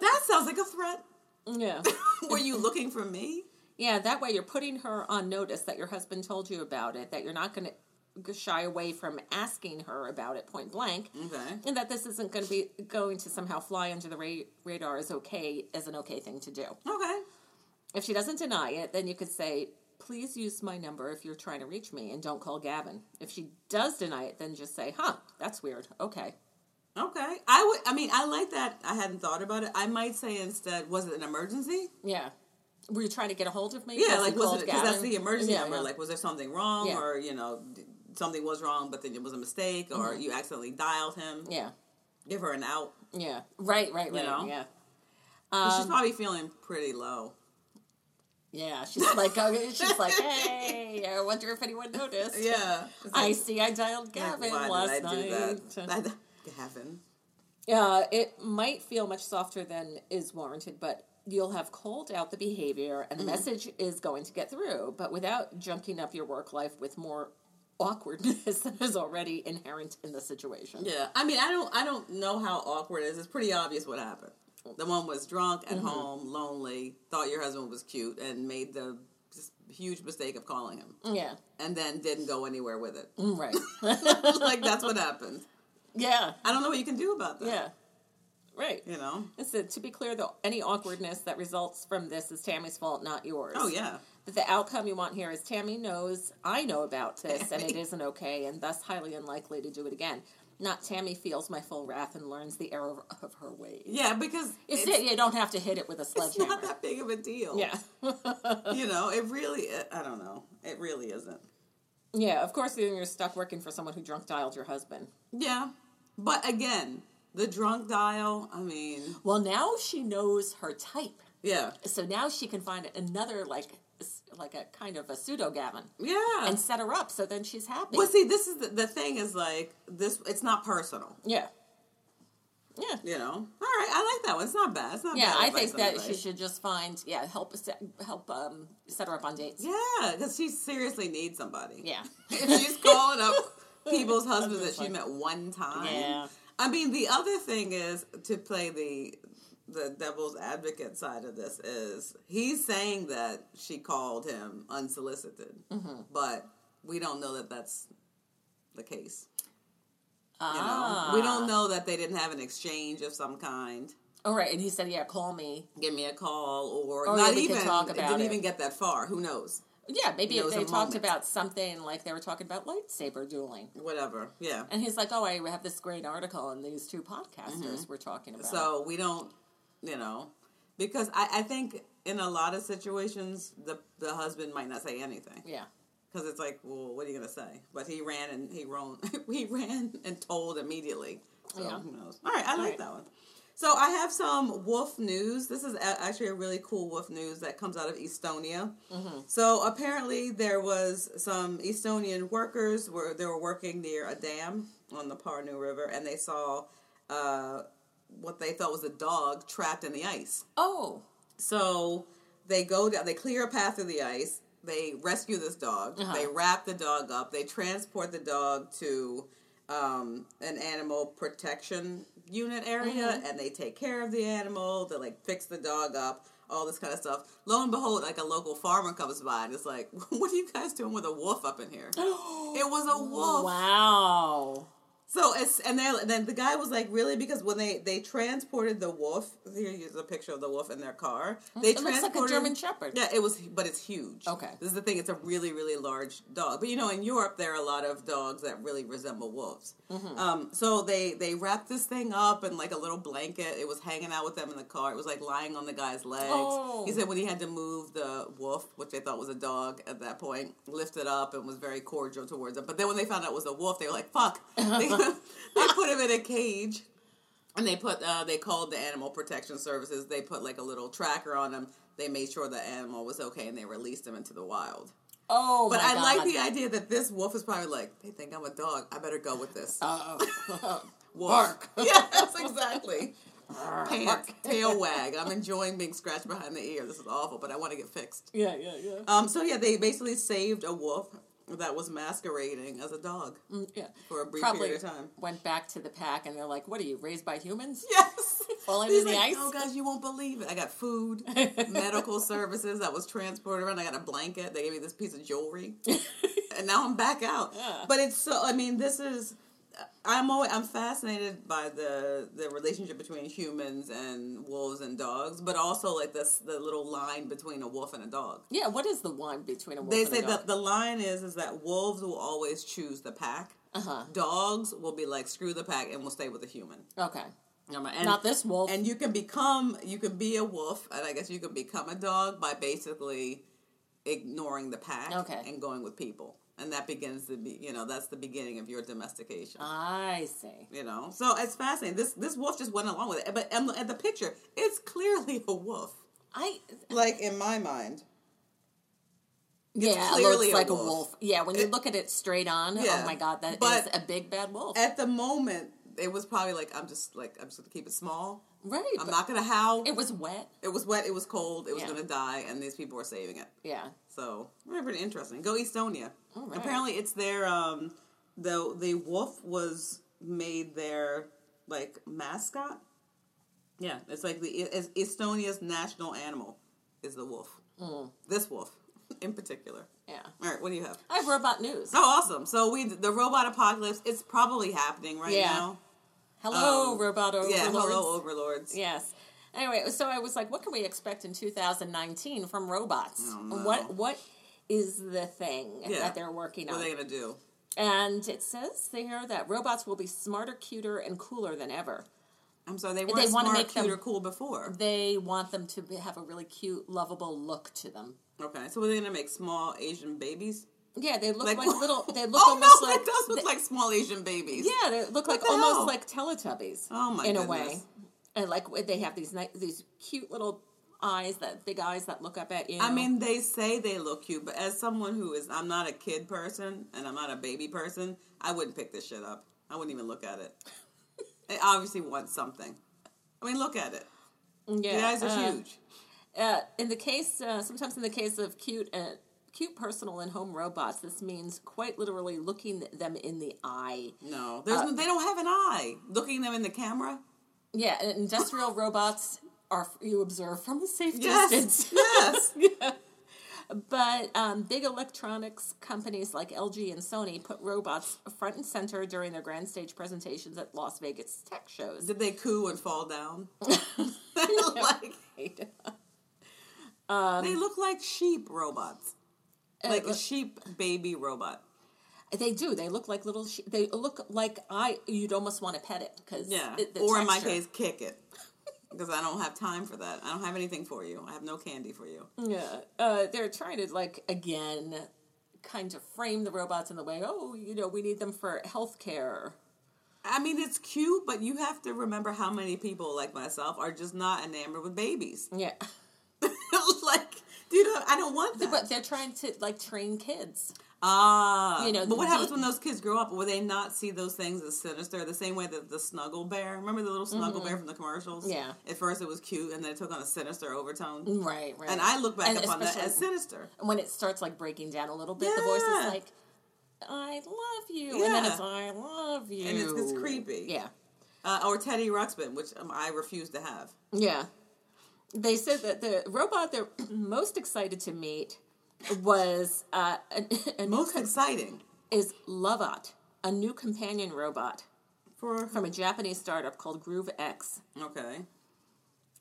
That sounds like a threat. Yeah. Were you looking for me? Yeah, that way you're putting her on notice that your husband told you about it, that you're not going to shy away from asking her about it point blank, Okay. and that this isn't going to be going to somehow fly under the ra- radar as okay as an okay thing to do. Okay. If she doesn't deny it, then you could say, "Please use my number if you're trying to reach me, and don't call Gavin." If she does deny it, then just say, "Huh, that's weird." Okay. Okay. I would. I mean, I like that. I hadn't thought about it. I might say instead, was it an emergency? Yeah. Were you trying to get a hold of me? Yeah, like was it because that's the emergency Yeah, number? yeah. Like, was there something wrong, Yeah. or you know, something was wrong, but then it was a mistake, or you accidentally dialed him? yeah, Give her an out. yeah, right, right, right. know? Yeah. 'Cause she's Um, probably feeling pretty low. Yeah, she's like, oh, she's like, hey, I wonder if anyone noticed. Yeah. I see. I dialed Like, Gavin why last did I do night. that? Gavin. Uh, it might feel much softer than is warranted, but you'll have called out the behavior, and the message is going to get through. But without junking up your work life with more awkwardness that is already inherent in the situation. Yeah. I mean, I don't. I don't know how awkward it is. It's pretty obvious what happened. The one was drunk at Mm-hmm. home, lonely, thought your husband was cute, and made the huge mistake of calling him, Yeah. and then didn't go anywhere with it. Mm, Right. like that's what happened. yeah. I don't know what you can do about that. Yeah. Right. You know. It said, to be clear, though, any awkwardness that results from this is Tammy's fault, not yours. Oh yeah. But the outcome you want here is Tammy knows I know about this and it isn't okay and thus highly unlikely to do it again. Not Tammy feels my full wrath and learns the error of her ways. Yeah, because It's, it's. You don't have to hit it with a sledgehammer. it's not that big of a deal. yeah. You know, it really. I don't know. It really isn't. yeah, of course, then you're stuck working for someone who drunk dialed your husband. Yeah, but again, the drunk dial. I mean, Well, now she knows her type. yeah, So now she can find another, like, like a kind of a pseudo Gavin yeah. and set her up so then she's happy. well, see, this is the, the thing is like this. It's not personal. yeah. Yeah. You know. All right, I like that one. It's not bad. It's not bad. Yeah, bad I think that she should just find yeah help set, help um set her up on dates. Yeah, because she seriously needs somebody. Yeah, if she's calling up people's husbands that she met one time. Yeah. I mean, the other thing is to play the the devil's advocate side of this is he's saying that she called him unsolicited, Mm-hmm. but we don't know that that's the case. You ah, know, we don't know that they didn't have an exchange of some kind. All right, and he said, "Yeah, call me." Give me a call, or Oh, not could even. talk about didn't it. even get that far. Who knows? Yeah, maybe was they talked moment. about something like they were talking about lightsaber dueling, Whatever. Yeah. and he's like, "Oh, I have this great article, and these two podcasters were talking about." Mm-hmm. So we don't, you know, because I, I think in a lot of situations the the husband might not say anything yeah, because it's like, well, what are you gonna say? But he ran and he ran, he ran and told immediately. So Yeah. who knows? All right, I like right. that one. So I have some wolf news. This is a- actually a really cool wolf news that comes out of Estonia. Mm-hmm. So apparently there was some Estonian workers where they were working near a dam on the Parnu River, and they saw uh, what they thought was a dog trapped in the ice. Oh, So they go down, they clear a path through the ice. They rescue this dog. Uh-huh. They wrap the dog up. They transport the dog to um, an animal protection unit area, Mm-hmm. and they take care of the animal. They like fix the dog up, all this kind of stuff. Lo and behold, like a local farmer comes by and it's like, "What are you guys doing with a wolf up in here?" it was a wolf. wow. So it's and then then the guy was like, really? Because when they they transported the wolf, here's a picture of the wolf in their car. They It looks like a German Shepherd. Yeah, it was, but it's huge. Okay. this is the thing; it's a really really large dog. But you know, in Europe, there are a lot of dogs that really resemble wolves. Mm-hmm. Um, so they they wrapped this thing up in like a little blanket. It was hanging out with them in the car. It was like lying on the guy's legs. Oh. He said when he had to move the wolf, which they thought was a dog at that point, lifted up and was very cordial towards them. But then when they found out it was a wolf, they were like, "Fuck!" they, they put him in a cage. And they put uh, they called the animal protection services. They put like a little tracker on him. They made sure the animal was okay, and they released him into the wild. Oh, But I God. like the idea that this wolf is probably like, they think I'm a dog. I better go with this. Uh, Wolf. bark. yes, exactly. Pants, tail wag. I'm enjoying being scratched behind the ear. This is awful, but I want to get fixed. yeah, yeah, yeah. Um. So yeah, they basically saved a wolf that was masquerading as a dog mm, yeah. for a brief Probably period of time. went back to the pack, and they're like, "What are you raised by humans?" Yes. Falling in the like, ice? Oh, guys, you won't believe it. I got food, medical services that was transported around. I got a blanket. They gave me this piece of jewelry, and now I'm back out. Yeah. But it's so. I mean, this is. I'm always I'm fascinated by the the relationship between humans and wolves and dogs, but also like this the little line between a wolf and a dog. Yeah, what is the line between a wolf They and say a dog? that the line is is that wolves will always choose the pack. Uh-huh. Dogs will be like screw the pack and will stay with the human. Okay. And- Not this wolf. And you can become, you can be a wolf, and I guess you can become a dog by basically ignoring the pack Okay. and going with people. And that begins to be, you know, that's the beginning of your domestication. I see. you know, so it's fascinating. This this wolf just went along with it, but and, and the picture, it's clearly a wolf. I Like in my mind, yeah, it clearly looks a like a wolf. wolf. Yeah, when you It- look at it straight on, oh Yeah, oh my god, that is but- a big bad wolf. at the moment, it was probably like I'm just like I'm just gonna keep it small. right. I'm not gonna howl. it was wet. It was wet. It was cold. It was Yeah. gonna die, and these people were saving it. Yeah. So pretty interesting. Go Estonia. Right. Apparently, it's their um, the the wolf was made their like mascot. Yeah, it's like the it's Estonia's national animal is the wolf. This wolf, in particular. Yeah. All right, what do you have? I have robot news. Oh, awesome! So we the robot apocalypse. It's probably happening right Yeah. now. Hello, Um, robot overlords. Yeah, hello overlords. Yes. Anyway, so I was like, what can we expect in 2019 from robots? What What is the thing Yeah. that they're working What on? are they gonna do? and it says there that robots will be smarter, cuter, and cooler than ever. I'm sorry, they They weren't wanna smart, make them- cute, or cool before. They want them to have a really cute, lovable look to them. Okay, so they're gonna make small Asian babies. Yeah, they look Like, like, little. They look oh almost no, like it does look they- like small Asian babies. Yeah, they look like the almost hell? like Teletubbies. Oh, my in a way, and like they have these ni- these cute little eyes, that big eyes that look up at you. I mean, they say they look cute, but as someone who is, I'm not a kid person and I'm not a baby person, I wouldn't pick this shit up. I wouldn't even look at it. It obviously wants something. I mean, look at it. yeah, The eyes are uh, huge. Uh, in the case, uh, sometimes in the case of cute, uh, cute personal and home robots, this means quite literally looking them in the eye. No, there's uh, they don't have an eye. Looking them in the camera. Yeah, and industrial robots are you observe from a safe Yes, distance. yes. But um, big electronics companies like LG and Sony put robots front and center during their grand stage presentations at Las Vegas tech shows. Did they coo and fall down? they like they look like sheep robots, like a uh, sheep baby robot. They do. They look like little. Sh- they look like I. You'd almost want to pet it because Yeah, or in my case, kick it. Because I don't have time for that. I don't have anything for you. I have no candy for you. Yeah, uh, they're trying to like again, kind of frame the robots in the way. Oh, you know, we need them for healthcare. I mean, it's cute, but you have to remember how many people like myself are just not enamored with babies. Yeah, like, dude, I don't want that. but they're trying to like train kids. Ah, You know, but what happens when those kids grow up? Will they not see those things as sinister? The same way that the Snuggle Bear. Remember the little Snuggle Bear from the commercials? Mm-hmm. Yeah. At first, it was cute, and then it took on a sinister overtone. Right, right. And I look back And upon that as sinister. when it starts like breaking down a little bit. The voice is like, "I love you," and then it's "I love you," And it's- it's creepy. Yeah, Uh, or Teddy Ruxpin, which um, I refuse to have. yeah. They said that the robot they're most excited to meet was uh, a, a Most co- exciting is Lovot, a new companion robot for from a Japanese startup called Groove X. okay.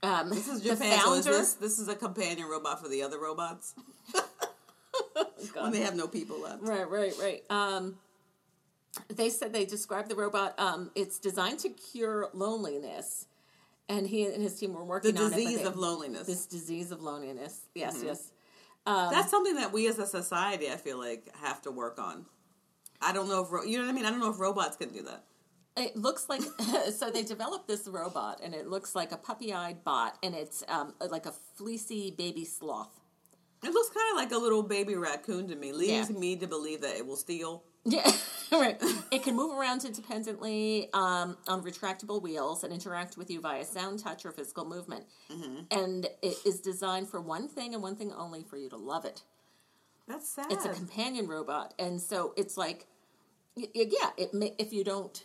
Um, This is Japan. So is this this is a companion robot for the other robots when they have no people left. Right, right, right. Um, they said they described the robot. Um, it's designed to cure loneliness, and he and his team were The working on it. disease they- of loneliness. This disease of loneliness. Yes, Mm-hmm. yes. That's something that we as a society, I feel like, have to work on. I don't know if ro- you know what I mean. I don't know if robots can do that. It looks like so they developed this robot, and it looks like a puppy-eyed bot, and it's um, like a fleecy baby sloth. It looks kind of like a little baby raccoon to me. Leads Yeah. me to believe that it will steal. Yeah, right. It can move around independently um, on retractable wheels and interact with you via sound, touch, or physical movement. And it is designed for one thing and one thing only: for you to love it. That's sad. It's a companion robot, and so it's like, y- y- yeah, it ma- if you don't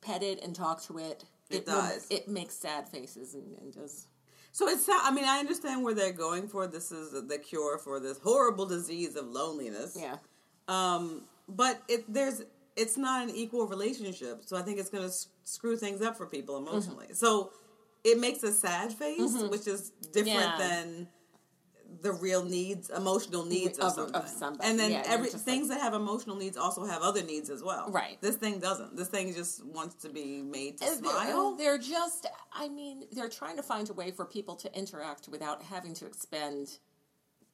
pet it and talk to it, It will- it makes sad faces and, and does. so it's. not- I mean, I understand where they're going for. This is the cure for this horrible disease of loneliness. Yeah, Um, but it there's it's not an equal relationship, so I think it's going to s- screw things up for people mm-hmm. emotionally. So it makes a sad face, mm-hmm. which is different Yeah. than the real needs, emotional needs of, Of- something. of somebody. And then Yeah, every things that have emotional needs also have other needs as well. Right. This thing doesn't. This thing just wants to be made to And they're- uh, smile. They're just, I mean, they're trying to find a way for people to interact without having to expend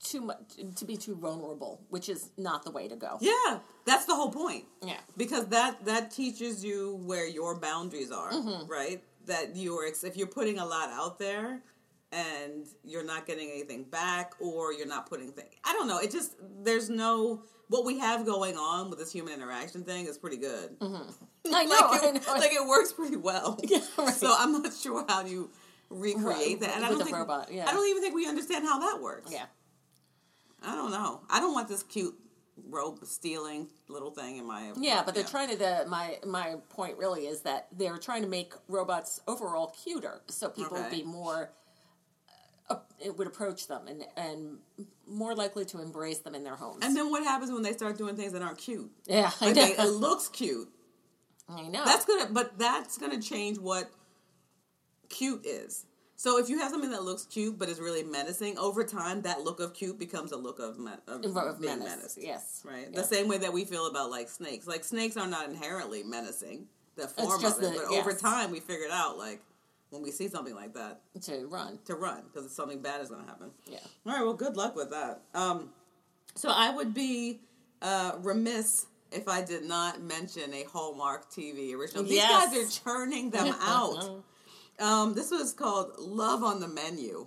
too much, to be too vulnerable, which is not the way to go. Yeah, that's the whole point. Yeah. because that that teaches you where your boundaries are, Mm-hmm. right? That you're if you're putting a lot out there and you're not getting anything back, or you're not putting things. I don't know. It just there's no what we have going on with this human interaction thing is pretty good. I know, like, I it, know. like it works pretty well. Yeah, right. So I'm not sure how you recreate Right, that. And I don't think robot, yeah. I don't even think we understand how that works. yeah. I don't know. I don't want this cute rope stealing little thing in my Yeah, but they're trying to. The my my point really is that they're trying to make robots overall cuter, so people would be more. Uh, it would approach them and and more likely to embrace them in their homes. And then what happens when they start doing things that aren't cute? yeah, I Like they, it looks cute. I know. That's gonna, but that's gonna change what cute is. So if you have something that looks cute but is really menacing, over time that look of cute becomes a look of, me- of, of being menace. menaced. Yes, Right. The same way that we feel about like snakes. Like snakes are not inherently menacing. The form of it, the- but over time we figured out like when we see something like that to run. to run because something bad is going to happen. Yeah. All right. Well, good luck with that. Um, so I would be uh, remiss if I did not mention a Hallmark TV original. These Yes. guys are churning them out. Um, this was called Love on the Menu.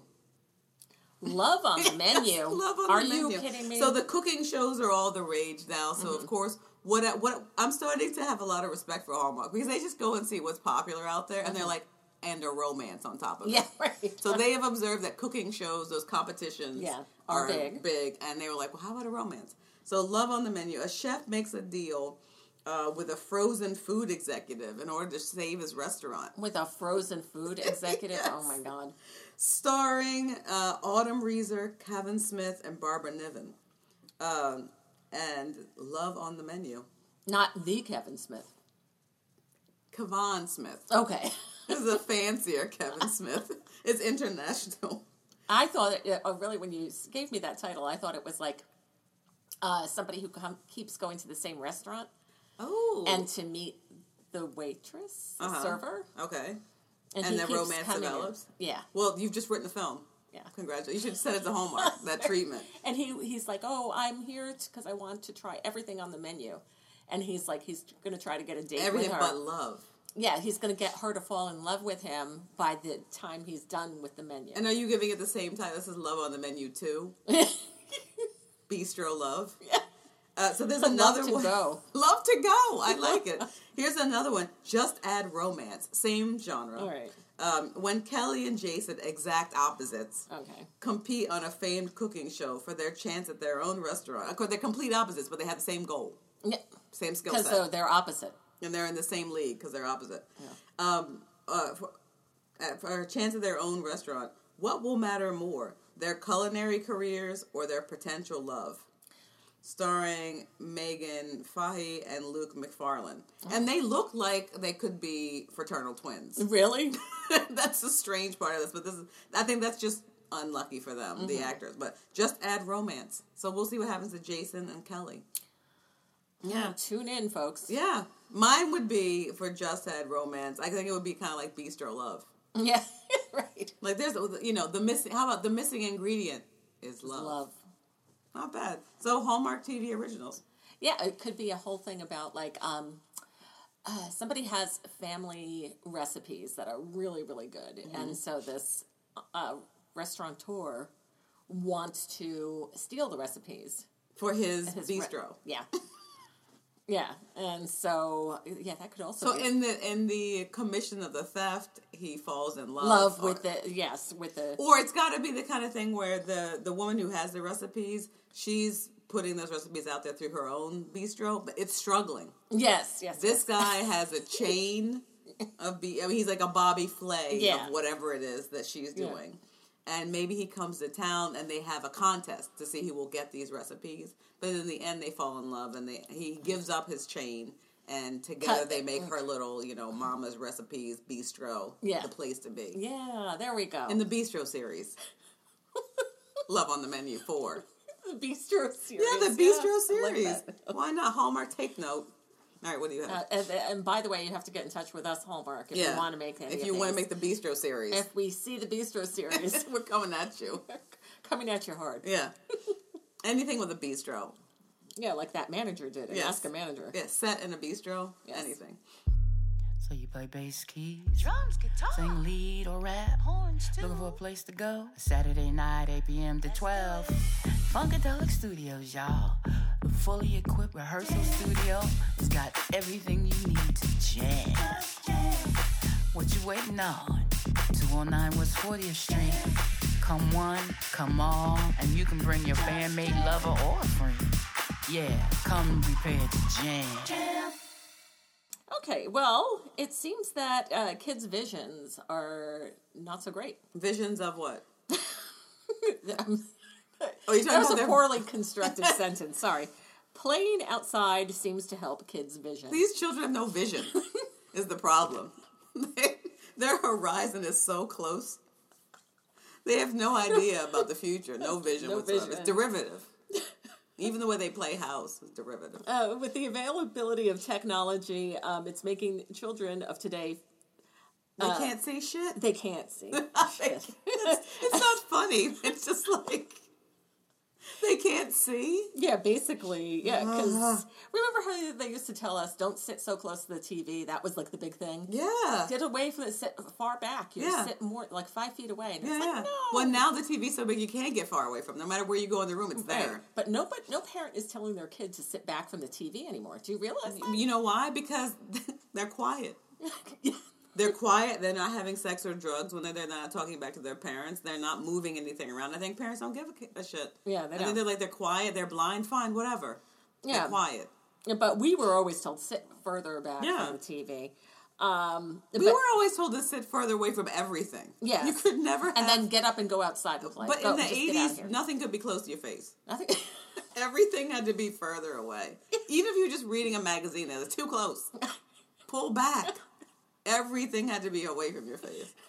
Love on the menu. Love on Are the you menu. kidding me? So the cooking shows are all the rage now. So Mm-hmm. of course, what what I'm starting to have a lot of respect for Hallmark because they just go and see what's popular out there, and they're like, and a romance on top of it. Mm-hmm. yeah, right. So they have observed that cooking shows, those competitions, Yeah, are big, big. and they were like, "Well, how about a romance?" So, love on the menu. A chef makes a deal uh, with a frozen food executive in order to save his restaurant, with a frozen food executive. Yes. Oh my god. starring uh, Autumn Reeser, Kevin Smith, and Barbara Niven. Um, and love on the menu. Not the Kevin Smith. Kavan Smith. Okay. This is a fancier Kevin Smith. It's international. I thought it, uh, really when you gave me that title, I thought it was like uh, somebody who com- keeps going to the same restaurant Oh, and to meet the waitress, the Uh-huh. server, okay. and, And he then romance coming develops? Yeah, Well, you've just written the film. yeah. Congratulations. You should send it to Hallmark, that treatment. And he he's like, "Oh, I'm here because I want to try everything on the menu." And he's like, he's going to try to get a date Everything with her. but love. yeah, he's going to get her to fall in love with him by the time he's done with the menu. And are you giving it the same time? This is Love on the Menu too. Bistro Love. Yeah. Uh, so there's Love another to one. go. Love to go. I like it. Here's another one. Just add romance. Same genre. All right. Um, when Kelly and Jason, exact opposites, Okay. compete on a famed cooking show for their chance at their own restaurant. Of course, they're complete opposites, but they have the same goal, Yeah. same skill Because set. they're opposite. and they're in the same league because they're opposite. Um, uh, for, uh, for a chance at their own restaurant, what will matter more, their culinary careers or their potential love? Starring Megan Fahy and Luke Macfarlane, oh. and they look like they could be fraternal twins. Really? that's the strange part of this, but this is I think that's just unlucky for them, the mm-hmm. actors. But just add romance, so we'll see what happens to Jason and Kelly. Yeah. Tune in, folks. Yeah, mine would be for just had romance. I think it would be kind of like Bistro Love. Yeah. right. Like there's you know the missing. How about the missing ingredient is love. Love. Not bad. So Hallmark TV originals. Yeah, it could be a whole thing about like um, uh, somebody has family recipes that are really really good, Mm-hmm. and so this uh, restaurateur wants to steal the recipes. For his, His re- bistro. yeah, yeah, and so yeah, that could also so be in the in the commission of the theft, he falls in love. love or- with the yes with the Or it's got to be the kind of thing where the the woman who has the recipes, she's putting those recipes out there through her own bistro, but it's struggling. yes yes This guy has a chain of be. I mean, he's like a Bobby Flay Yeah. of whatever it is that she's Yeah. doing. And maybe he comes to town and they have a contest to see who will get these recipes. But in the end, they fall in love and they he gives up his chain. And together they make her mm. little, you know, Mama's recipes bistro Yeah. the place to be. yeah. There we go. In the bistro series, Love on the Menu four. The bistro series. Yeah, the bistro like series. Why not Hallmark? Take note. All right, what do you have? Uh, and, and by the way, you have to get in touch with us, Hallmark, if you want to make any. if you want to make the bistro series, if we see the bistro series we're coming at you. coming at you hard, Yeah. Anything with a bistro. yeah, like that manager did. Yes. Ask a manager. Yeah, set in a bistro. Yes. Anything. So you play bass keys, Drums, guitar, sing lead or rap. horns too. Looking for a place to go? Saturday night, 8 p.m. to 12. Funkadelic Studios, y'all. A fully equipped rehearsal studio. It's got everything you need to jam. What you waiting on? 209 West 40th Street. Come one, come all, and you can bring your bandmate, lover, or friend. Yeah, come prepared to jam. Okay, well, it seems that uh, kids' visions are not so great. Visions of what? Um, Oh, you that was a their- poorly constructed sentence. Sorry. Playing outside seems to help kids' vision. These children have no vision. is the problem. Their horizon is so close. They have no idea about the future. No vision No whatsoever. vision. It's derivative. Even the way they play house is derivative. Uh, with the availability of technology, um, it's making children of today They uh, can't see shit. they can't see. it's, it's not funny. It's just like can't see. Yeah, basically, yeah. Because Uh-huh. remember how they used to tell us, "Don't sit so close to the TV." That was like the big thing. Yeah. Get away from it. Sit far back. You Yeah. sit more like five feet away. And Yeah, it's yeah. like no. Well, now the TV's so big you can't get far away from. it. No matter where you go in the room, it's Right. there. But no, but no parent is telling their kid to sit back from the TV anymore. Do you realize that? You know why? Because they're quiet. They're quiet. They're not having sex or drugs when they're, they're not talking back to their parents. They're not moving anything around. I think parents don't give a, a shit. Yeah, they I don't. think they're like they're quiet. They're blind. Fine, whatever. Yeah. They're quiet. But we were always told sit further back Yeah. from the TV. Um, We but- were always told to sit further away from everything. Yes. you could never. Have, and then get up and go outside and play. but Go, in the just get out of eighties, nothing could be close to your face. Nothing. Everything had to be further away. Even if you were just reading a magazine, it was too close. Pull back. Everything had to be away from your face.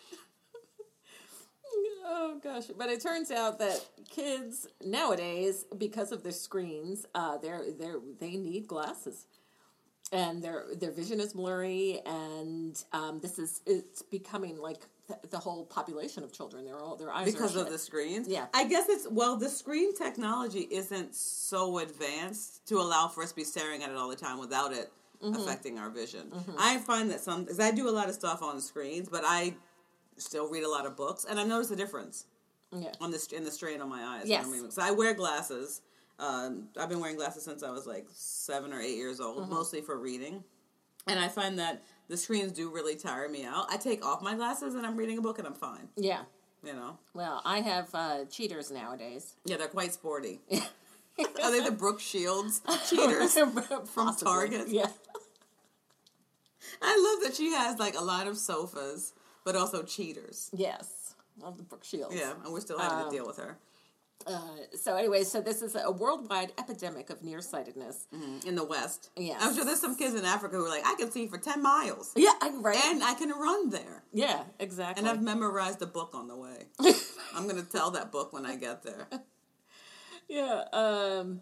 Oh gosh! But it turns out that kids nowadays, because of their screens, uh, they're they're they need glasses, and their their vision is blurry, and um, this is it's becoming like the, whole population of children. They're all their eyes are because of the screens. Yeah. I guess it's well, the screen technology isn't so advanced to allow for us to be staring at it all the time without it Mm-hmm. affecting our vision. I find that some because I do a lot of stuff on screens, but I still read a lot of books, and I've noticed a difference Yeah. on the in the strain on my eyes. Yes. I mean, so I wear glasses. Um, I've been wearing glasses since I was like seven or eight years old, Mm-hmm. mostly for reading. And I find that the screens do really tire me out. I take off my glasses and I'm reading a book and I'm fine. Yeah. You know. Well, I have uh, cheaters nowadays. Yeah, they're quite sporty. Are they the Brooke Shields cheaters? from Target? Yeah. I love that she has like a lot of sofas, but also cheaters. Yes. Love the Brooke Shields. Yeah, and we're still having Um, to deal with her Uh, so anyway, so this is a worldwide epidemic of nearsightedness. in the West. Yes. I'm sure there's some kids in Africa who are like, I can see for 10 miles. Yeah, I, right. And I can run there. yeah, exactly. And I've memorized the book on the way. I'm going to tell that book when I get there. Yeah. Um,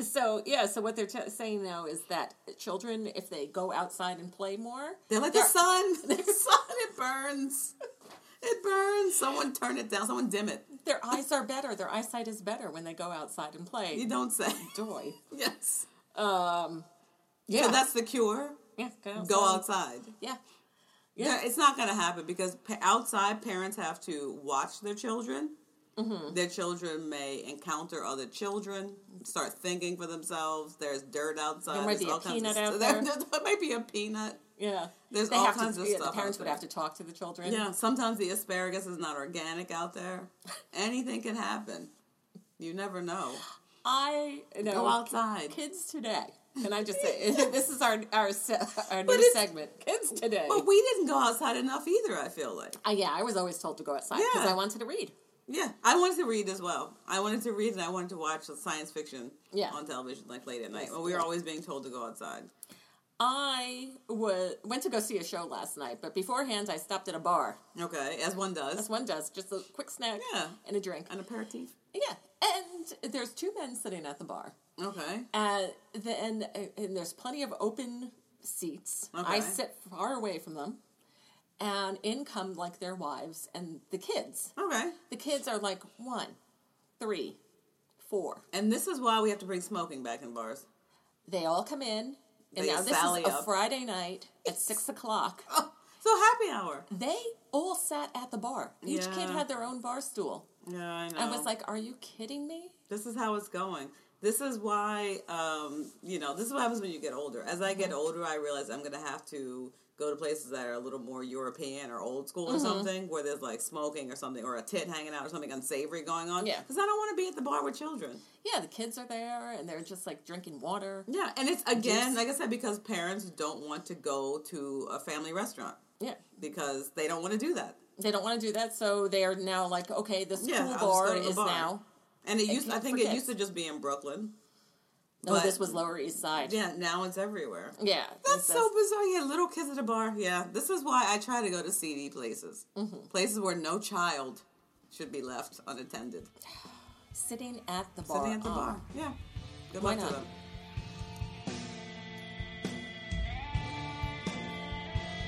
so yeah. So what they're t- saying now is that children, if they go outside and play more, They're like, the sun, the sun, it burns. It burns. Someone turn it down. Someone dim it. their eyes are better. Their eyesight is better when they go outside and play. You don't say. Joy. Yes. Um, yeah. So that's the cure. yeah. Go outside. Go outside. Yeah. Yeah, Yeah. it's not going to happen because outside parents have to watch their children. Mm-hmm. Their children may encounter other children, start thinking for themselves. There's dirt outside. There might There's be a all kinds peanut of out st- there. there might be a peanut. Yeah. There's they all kinds to, of yeah, stuff The parents would have to talk to the children. Yeah, sometimes the asparagus is not organic out there. Anything can happen. You never know. I know. Go outside. Kids today. Can I just say this is our our our new segment. Kids today. But we didn't go outside enough either, I feel like. Uh, yeah, I was always told to go outside because Yeah. I wanted to read. Yeah, I wanted to read as well. I wanted to read and I wanted to watch science fiction Yeah. on television, like late at night. Yes, When we were always being told to go outside. I wa went to go see a show last night, but beforehand I stopped at a bar. Okay, as one does. As one does, just a quick snack Yeah. and a drink. An aperitif. Yeah, and there's two men sitting at the bar, Okay. and then and there's plenty of open seats. I sit far away from them, and in come like their wives and the kids. Okay. The kids are like one, three, four. And this is why we have to bring smoking back in bars. They all come in, and They now this is a. Friday night at six o'clock. Oh, so happy hour. They all sat at the bar. Each kid had their own bar stool. Yeah, I know. I was like, "Are you kidding me?" this is how it's going. This is why, um, you know, this is what happens when you get older. As I Mm-hmm. get older, I realize I'm going to have to go to places that are a little more European or old school or Mm-hmm. something, where there's like smoking or something, or a tit hanging out or something unsavory going on. Yeah. because I don't want to be at the bar with children. Yeah, the kids are there and they're just like drinking water. Yeah, and it's again, Juice. like I said, because parents don't want to go to a family restaurant Yeah. because they don't want to do that. They don't want to do that, so they are now like, okay, this Yeah, cool bar the is bar. now. And it used, I think, it used to just be in Brooklyn. Oh, But- this was Lower East Side. Yeah, now it's everywhere. Yeah, That's so bizarre. Yeah, little kids at a bar. Yeah, this is why I try to go to seedy places, Mm-hmm. places where no child should be left unattended. sitting at the bar. Sitting at the Oh. bar. Yeah, good luck to them.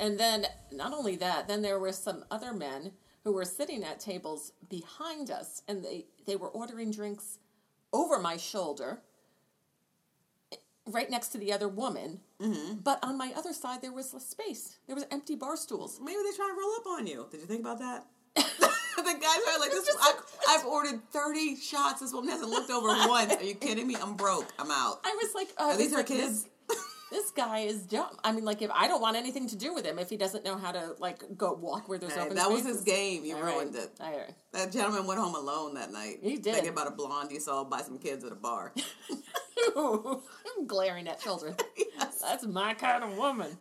And then, not only that, then there were some other men who were sitting at tables behind us, and they, they were ordering drinks over my shoulder, right next to the other woman. Mm-hmm. But on my other side, there was space. There was empty bar stools. Maybe they're trying to roll up on you. Did you think about that? the guys are like, this. I, I've ordered thirty shots. This woman hasn't looked over once. Are you kidding me? I'm broke. I'm out. I was like, uh, Are these like, kids? This, this guy is dumb. I mean, like, if I don't want anything to do with him, if he doesn't know how to like go walk where there's Hey, open that was his game. You All right. ruined it. All right. That gentleman went home alone that night. He did. Thinking about a blonde he saw by some kids at a bar. I'm glaring at children. That's my kind of woman.